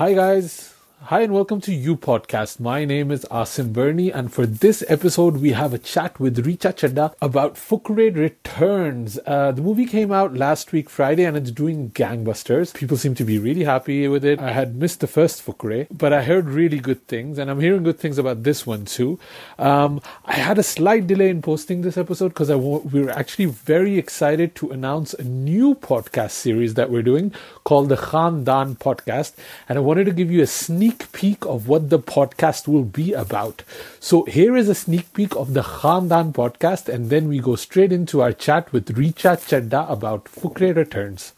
Hi, guys. Hi, and welcome to You Podcast. My name is Asim Bernie, and for this episode, we have a chat with Richa Chadha about Fukrey Returns. Uh, the movie came out last week, Friday, and it's doing gangbusters. People seem to be really happy with it. I had missed the first Fukrey, but I heard really good things, and I'm hearing good things about this one too. Um, I had a slight delay in posting this episode because we were actually very excited to announce a new podcast series that we're doing called the Khandan Podcast, and I wanted to give you a sneak peek of what the podcast will be about. So here is a sneak peek of the Khandan podcast, and then we go straight into our chat with Richa Chadha about Fukrey Returns.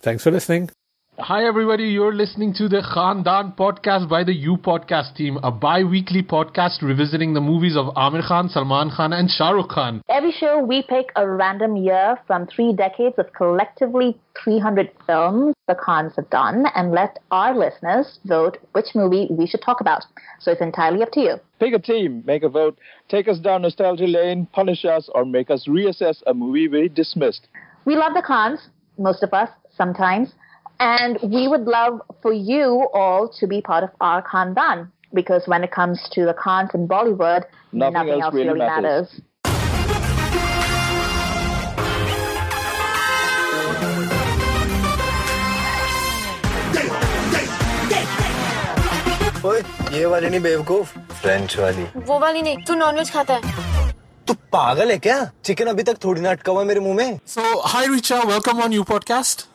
Thanks for listening. Hi, everybody. You're listening to the Khandan podcast by the You Podcast team, a bi weekly podcast revisiting the movies of Aamir Khan, Salman Khan, and Shah Rukh Khan. Every show, we pick a random year from three decades of collectively 300 films the Khans have done and let our listeners vote which movie we should talk about. So it's entirely up to you. Pick a team, make a vote, take us down nostalgia lane, punish us, or make us reassess a movie we dismissed. We love the Khans, most of us, sometimes. And we would love for you all to be part of our Khandan because when it comes to the Khans in Bollywood, nothing, nothing else, else, really really matters. matters. ओए ये वाली नहीं बेवकूफ French वाली वो वाली नहीं तू नॉनवेज खाता है तू पागल है क्या चिकन अभी तक थोड़ी ना अटका हुआ है मेरे मुंह में So, hi, Richa. Welcome on You Podcast.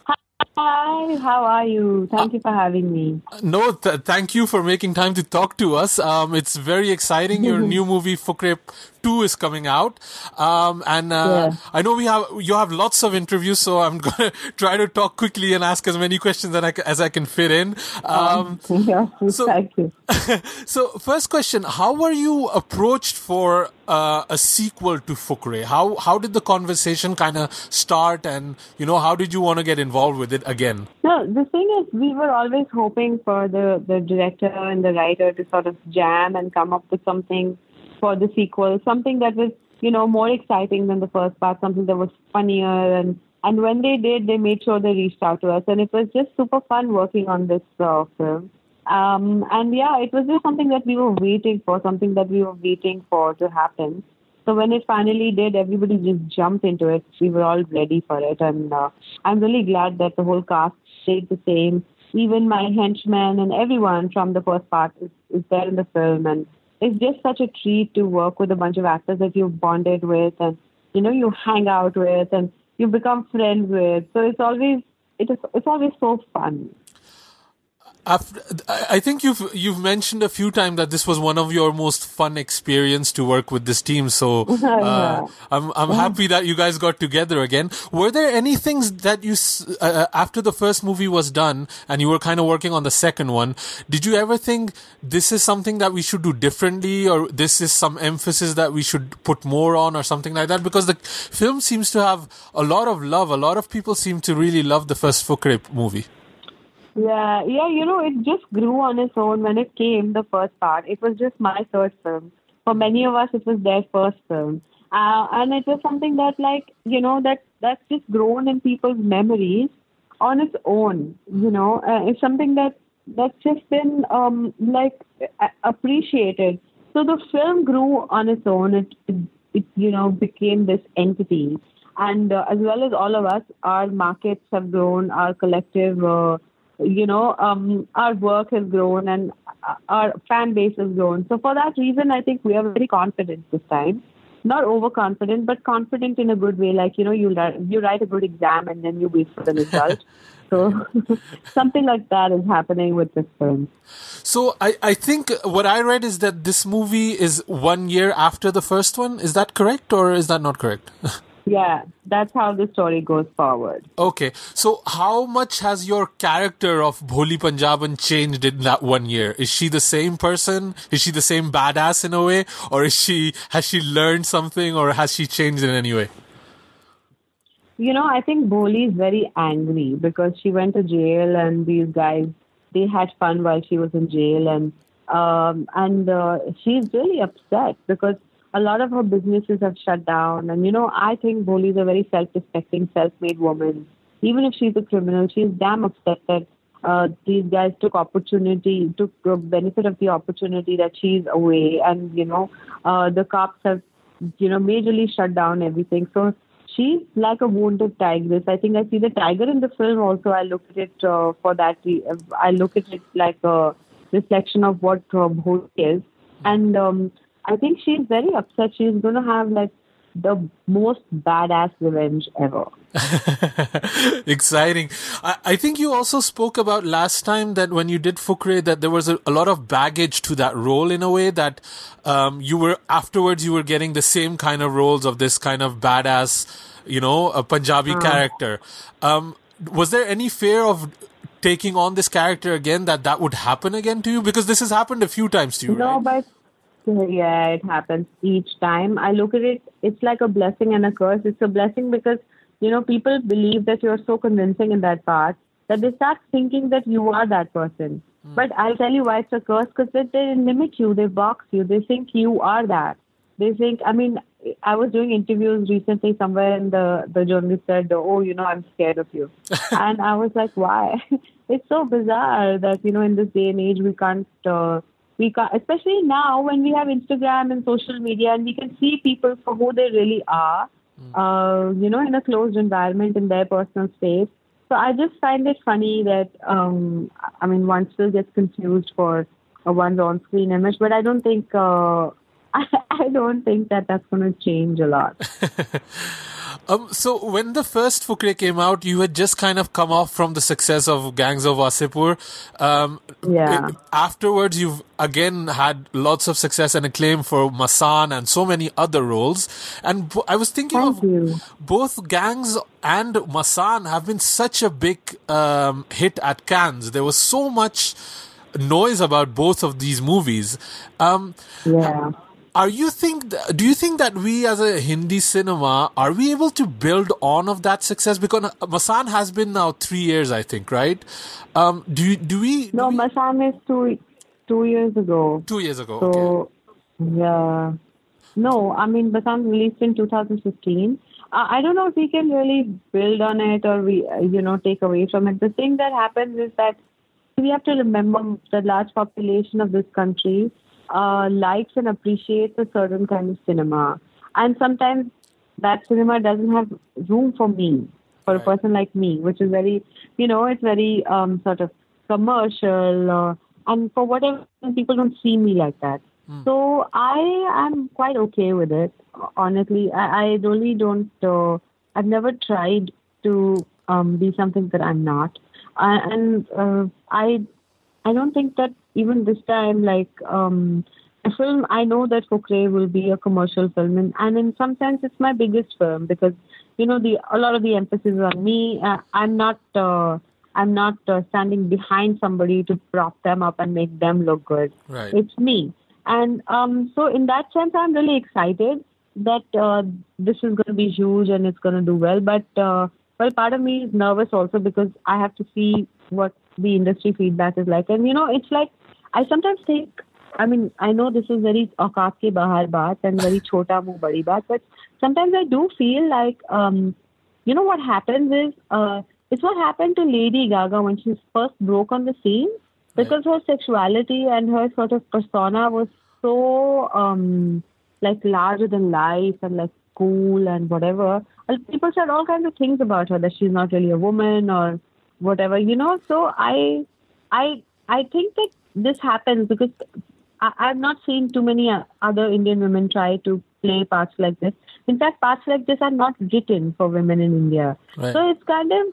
Hi, how are you? Thank you for having me. No, th- thank you for making time to talk to us. Um, it's very exciting. Your new movie Fukrey Two is coming out, um, and uh, Yeah. I know we have you have lots of interviews, so I'm going to try to talk quickly and ask as many questions I, as I can fit in. Um, Yeah, So- thank you. so, first question: How were you approached for uh, a sequel to Fukrey? How how did the conversation kind of start, and you know how did you want to get involved with it again? No, the thing is, we were always hoping for the, the director and the writer to sort of jam and come up with something for the sequel, something that was, you know, more exciting than the first part, something that was funnier. And, and when they did, they made sure they reached out to us. And it was just super fun working on this uh, film. Um, and yeah, it was just something that we were waiting for, something that we were waiting for to happen. So when it finally did, everybody just jumped into it. We were all ready for it, and uh, I'm really glad that the whole cast stayed the same. Even my henchmen and everyone from the first part is, is there in the film, and it's just such a treat to work with a bunch of actors that you've bonded with, and you know you hang out with, and you become friends with. So it's always it is it's always so fun. After, I I think you've you've mentioned a few times that this was one of your most fun experience to work with this team. So uh, I'm I'm happy that you guys got together again. Were there any things that you uh, after the first movie was done and you were kind of working on the second one? Did you ever think this is something that we should do differently, or this is some emphasis that we should put more on, or something like that? Because the film seems to have a lot of love. A lot of people seem to really love the first Fukrey movie. Yeah, yeah, you know, it just grew on its own when it came, the first part. It was just my third film. For many of us, it was their first film. Uh, and it was something that, like, you know, that that's just grown in people's memories on its own, you know. Uh, it's something that that's just been, um, like, appreciated. So the film grew on its own. It, it, it you know, became this entity. And uh, as well as all of us, our markets have grown, our collective... Uh, you know, um, our work has grown and our fan base has grown. So for that reason, I think we are very confident this time. Not overconfident, but confident in a good way. Like you know, you write, you write a good exam and then you wait for the result. so something like that is happening with this film. So I, I think what I read is that this movie is one year after the first one. Is that correct or is that not correct? Yeah, that's how the story goes forward. okay. So how much has your character of Bholi Punjaban changed in that one year? Is she the same person? Is she the same badass in a way? Or is she has she learned something or has she changed in any way? you know, I think Bholi is very angry because she went to jail and these guys they had fun while she was in jail and um, and uh, she's really upset because a lot of her businesses have shut down and you know I think Bholi is a very self-respecting, self-made woman. Even if she's a criminal, she's damn upset that uh, these guys took opportunity, took benefit of the opportunity that she's away, and you know uh, the cops have you know majorly shut down everything. So she's like a wounded tigress. I think I see the tiger in the film also. I look at it uh, for that. I look at it like a reflection of what uh, Bholi is. And um, I think she's very upset. She's going to have like the most badass revenge ever. Exciting. I, I, think you also spoke about last time that when you did Fukrey that there was a, a lot of baggage to that role in a way that um, you were afterwards you were getting the same kind of roles of this kind of badass, you know, a Punjabi uh. character. Um, was there any fear of taking on this character again that that would happen again to you because this has happened a few times to you no right? but yeah it happens each time i look at it it's like a blessing and a curse it's a blessing because you know people believe that you're so convincing in that part that they start thinking that you are that person mm. but i'll tell you why it's a curse because they, they limit you they box you they think you are that they think i mean I was doing interviews recently somewhere, and the the journalist said, "Oh, you know, I'm scared of you," and I was like, "Why?" it's so bizarre that you know, in this day and age, we can't. Uh, we can't, especially now when we have Instagram and social media, and we can see people for who they really are. Mm. Uh, you know, in a closed environment in their personal space. So I just find it funny that um, I mean, one still gets confused for a one's on-screen image, but I don't think uh, I, I don't think that that's going to change a lot. um, so when the first Fukrey came out, you had just kind of come off from the success of Gangs of Wasseypur. Um, yeah. afterwards, you've again had lots of success and acclaim for Masaan and so many other roles. And I was thinking Thank of you. both Gangs and Masaan have been such a big um, hit at Cannes. There was so much noise about both of these movies. Um, yeah are you think do you think that we as a Hindi cinema are we able to build on of that success? Because Masaan has been now three years I think right? Um, do do we no do we... Masaan is two two years ago. Two years ago so okay. yeah. No I mean Masaan released in 2015 uh, I don't know if we can really build on it or we uh, you know take away from it. The thing that happens is that we have to remember the large population of this country uh, likes and appreciates a certain kind of cinema. And sometimes that cinema doesn't have room for me, for right. a person like me, which is very, you know, it's very um, sort of commercial. Uh, and for whatever reason people don't see me like that. Mm. So I am quite okay with it. Honestly, I, I really don't. Uh, I've never tried to um, be something that I'm not, uh, and uh, I I don't think that even this time, like um, a film, I know that Fukrey will be a commercial film, and, and in some sense, it's my biggest film because you know the a lot of the emphasis is on me. Uh, I'm not. Uh, I'm not uh, standing behind somebody to prop them up and make them look good. Right. It's me, and um, so in that sense, I'm really excited that uh, this is going to be huge and it's going to do well. But uh, well, part of me is nervous also because I have to see what the industry feedback is like. And you know, it's like I sometimes think. I mean, I know this is very aukat ke bahar baat and very chota mu badi baat, but sometimes I do feel like, um, you know, what happens is uh, it's what happened to Lady Gaga when she first broke on the scene because yeah. her sexuality and her sort of persona was so um, like larger than life and like cool and whatever. People said all kinds of things about her that she's not really a woman or whatever you know? So i i i think that this happens because I, i've not seen too many uh, other indian women try to play parts like this. In fact parts like this are not written for women in india. Right. so it's kind of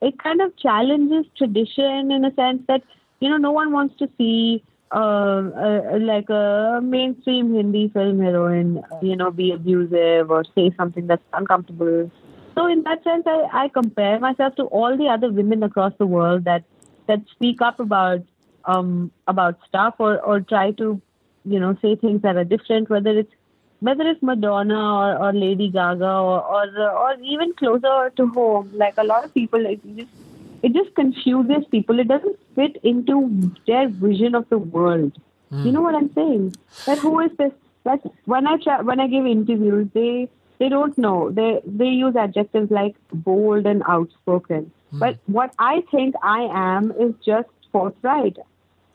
it kind of challenges tradition in a sense that you know no one wants to see uh, uh, like a mainstream Hindi film heroine, you know, be abusive or say something that's uncomfortable so in that sense, I, I compare myself to all the other women across the world that that speak up about um, about stuff or, or try to, you know, say things that are different, whether it's whether it's Madonna or, or Lady Gaga or, or or even closer to home, like a lot of people, it just it just confuses people. It doesn't fit into their vision of the world. You know what I'm saying? That who is this? Like when I try, when I give interviews, they they don't know. They they use adjectives like bold and outspoken. Hmm. But what I think I am is just forthright.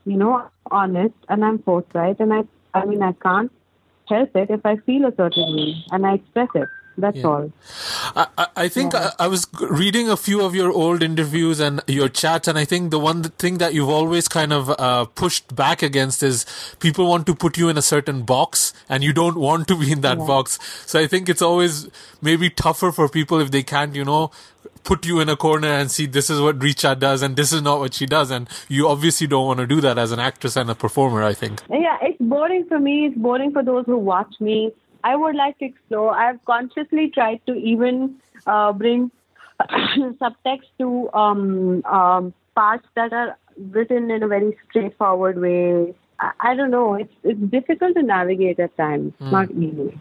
You know, honest, and I'm forthright, and I I mean I can't help it if I feel a certain way and I express it. That's all. I, I- think I, I was reading a few of your old interviews and your chats, and I think the one thing that you've always kind of uh, pushed back against is people want to put you in a certain box, and you don't want to be in that box. So I think it's always maybe tougher for people if they can't, you know, put you in a corner and see this is what Richa does and this is not what she does, and you obviously don't want to do that as an actress and a performer. I think. Yeah, it's boring for me. It's boring for those who watch me. I would like to explore. I've consciously tried to even uh, bring subtext to um, um, parts that are written in a very straightforward way. I, I don't know. It's it's difficult to navigate at times. It's Not easy.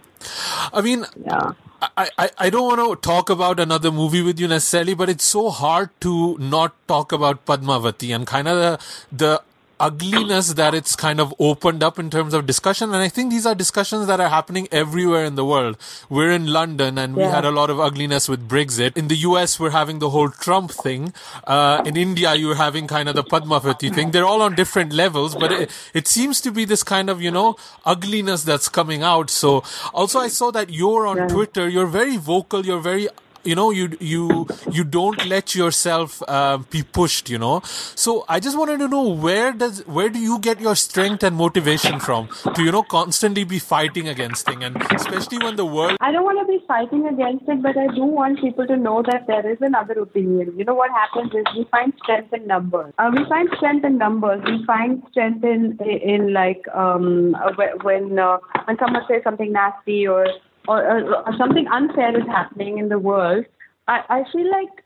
I mean, Yeah. I, I, I don't want to talk about another movie with you necessarily, but it's so hard to not talk about Padmavati and kind of the, the ugliness that it's kind of opened up in terms of discussion. And I think these are discussions that are happening everywhere in the world. We're in London and we had a lot of ugliness with Brexit. In the US, we're having the whole Trump thing. Uh, in India, you're having kind of the Padmavati thing. They're all on different levels, but it, it seems to be this kind of, you know, ugliness that's coming out. So also I saw that you're on Yeah. Twitter. You're very vocal. You're very, you know, you, you, you don't let yourself, uh, be pushed, you know. So I just wanted to know where does, where do you get your strength and motivation from to, you know, constantly be fighting against things and especially when the world I don't want to be fighting against it, but I do want people to know that there is another opinion. You know what happens is we find strength in numbers. Uh, we find strength in numbers. We find strength in in like um, when uh, when someone says something nasty or or, or, something unfair is happening in the world. I, I feel like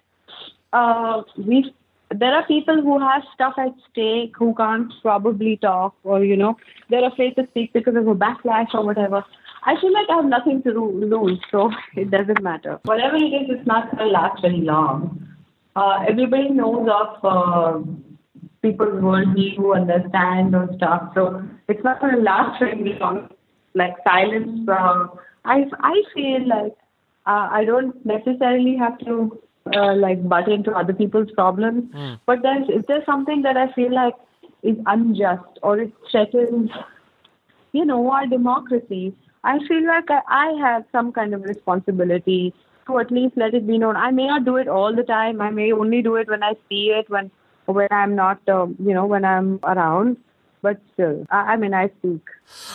uh, we there are people who have stuff at stake who can't probably talk or you know they're afraid to speak because of a backlash or whatever. I feel like i have nothing to lose so it doesn't matter. Whatever it is it's not going to last very long. Uh, everybody knows of uh, people's worldview who understand or stuff so it's not going to last very long. Like silence uh, i i feel like uh, I don't necessarily have to uh, like butt into other people's problems, but there's if there's something that I feel like is unjust or it threatens, you know, our democracy, I feel like I, I have some kind of responsibility to at least let it be known. I may not do it all the time. I may only do it when I see it, when when I'm not, um, you know, when I'm around. But still, I, I mean, I speak.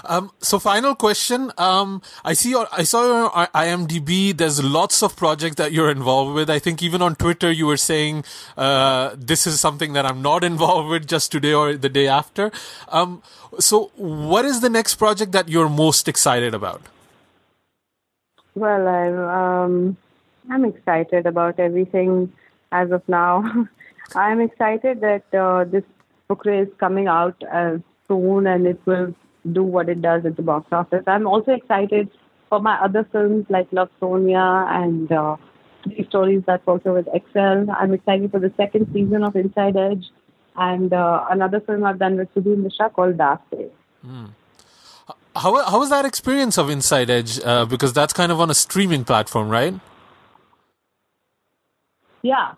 Um, so final question. Um, I see your, I saw your IMDb. There's lots of projects that you're involved with. I think even on Twitter you were saying, uh, this is something that I'm not involved with just today or the day after. Um, so what is the next project that you're most excited about? Well, I'm um, I'm excited about everything as of now. I'm excited that uh, this book is coming out uh, soon and it will do what it does at the box office. I'm also excited for my other films like Love Sonia and uh, these stories that also with Excel. I'm excited for the second season of Inside Edge and uh, another film I've done with Sudhir Mishra called Dark Days. How, how was that experience of Inside Edge? Uh, because that's kind of on a streaming platform, right? Yeah,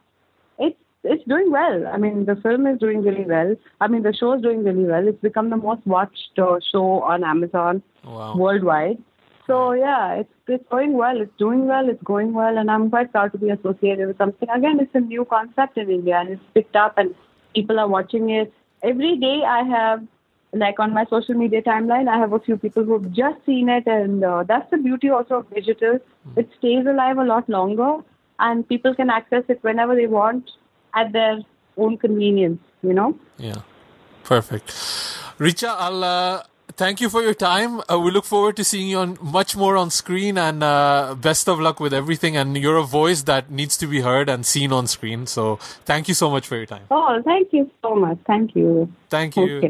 it's doing well. I mean, the film is doing really well. I mean, the show is doing really well. It's become the most watched uh, show on Amazon Wow. worldwide. So yeah, it's it's going well. It's doing well. It's going well, and I'm quite proud to be associated with something. Again, it's a new concept in India, and it's picked up, and people are watching it every day. I have like on my social media timeline, I have a few people who have just seen it, and uh, that's the beauty also of digital. It stays alive a lot longer, and people can access it whenever they want at their own convenience. You know. Yeah, perfect. Richa, I'll uh, thank you for your time. Uh, we look forward to seeing you on much more on screen, and uh, best of luck with everything. And you're a voice that needs to be heard and seen on screen. So thank you so much for your time. Oh, thank you so much. Thank you. Thank you. Okay.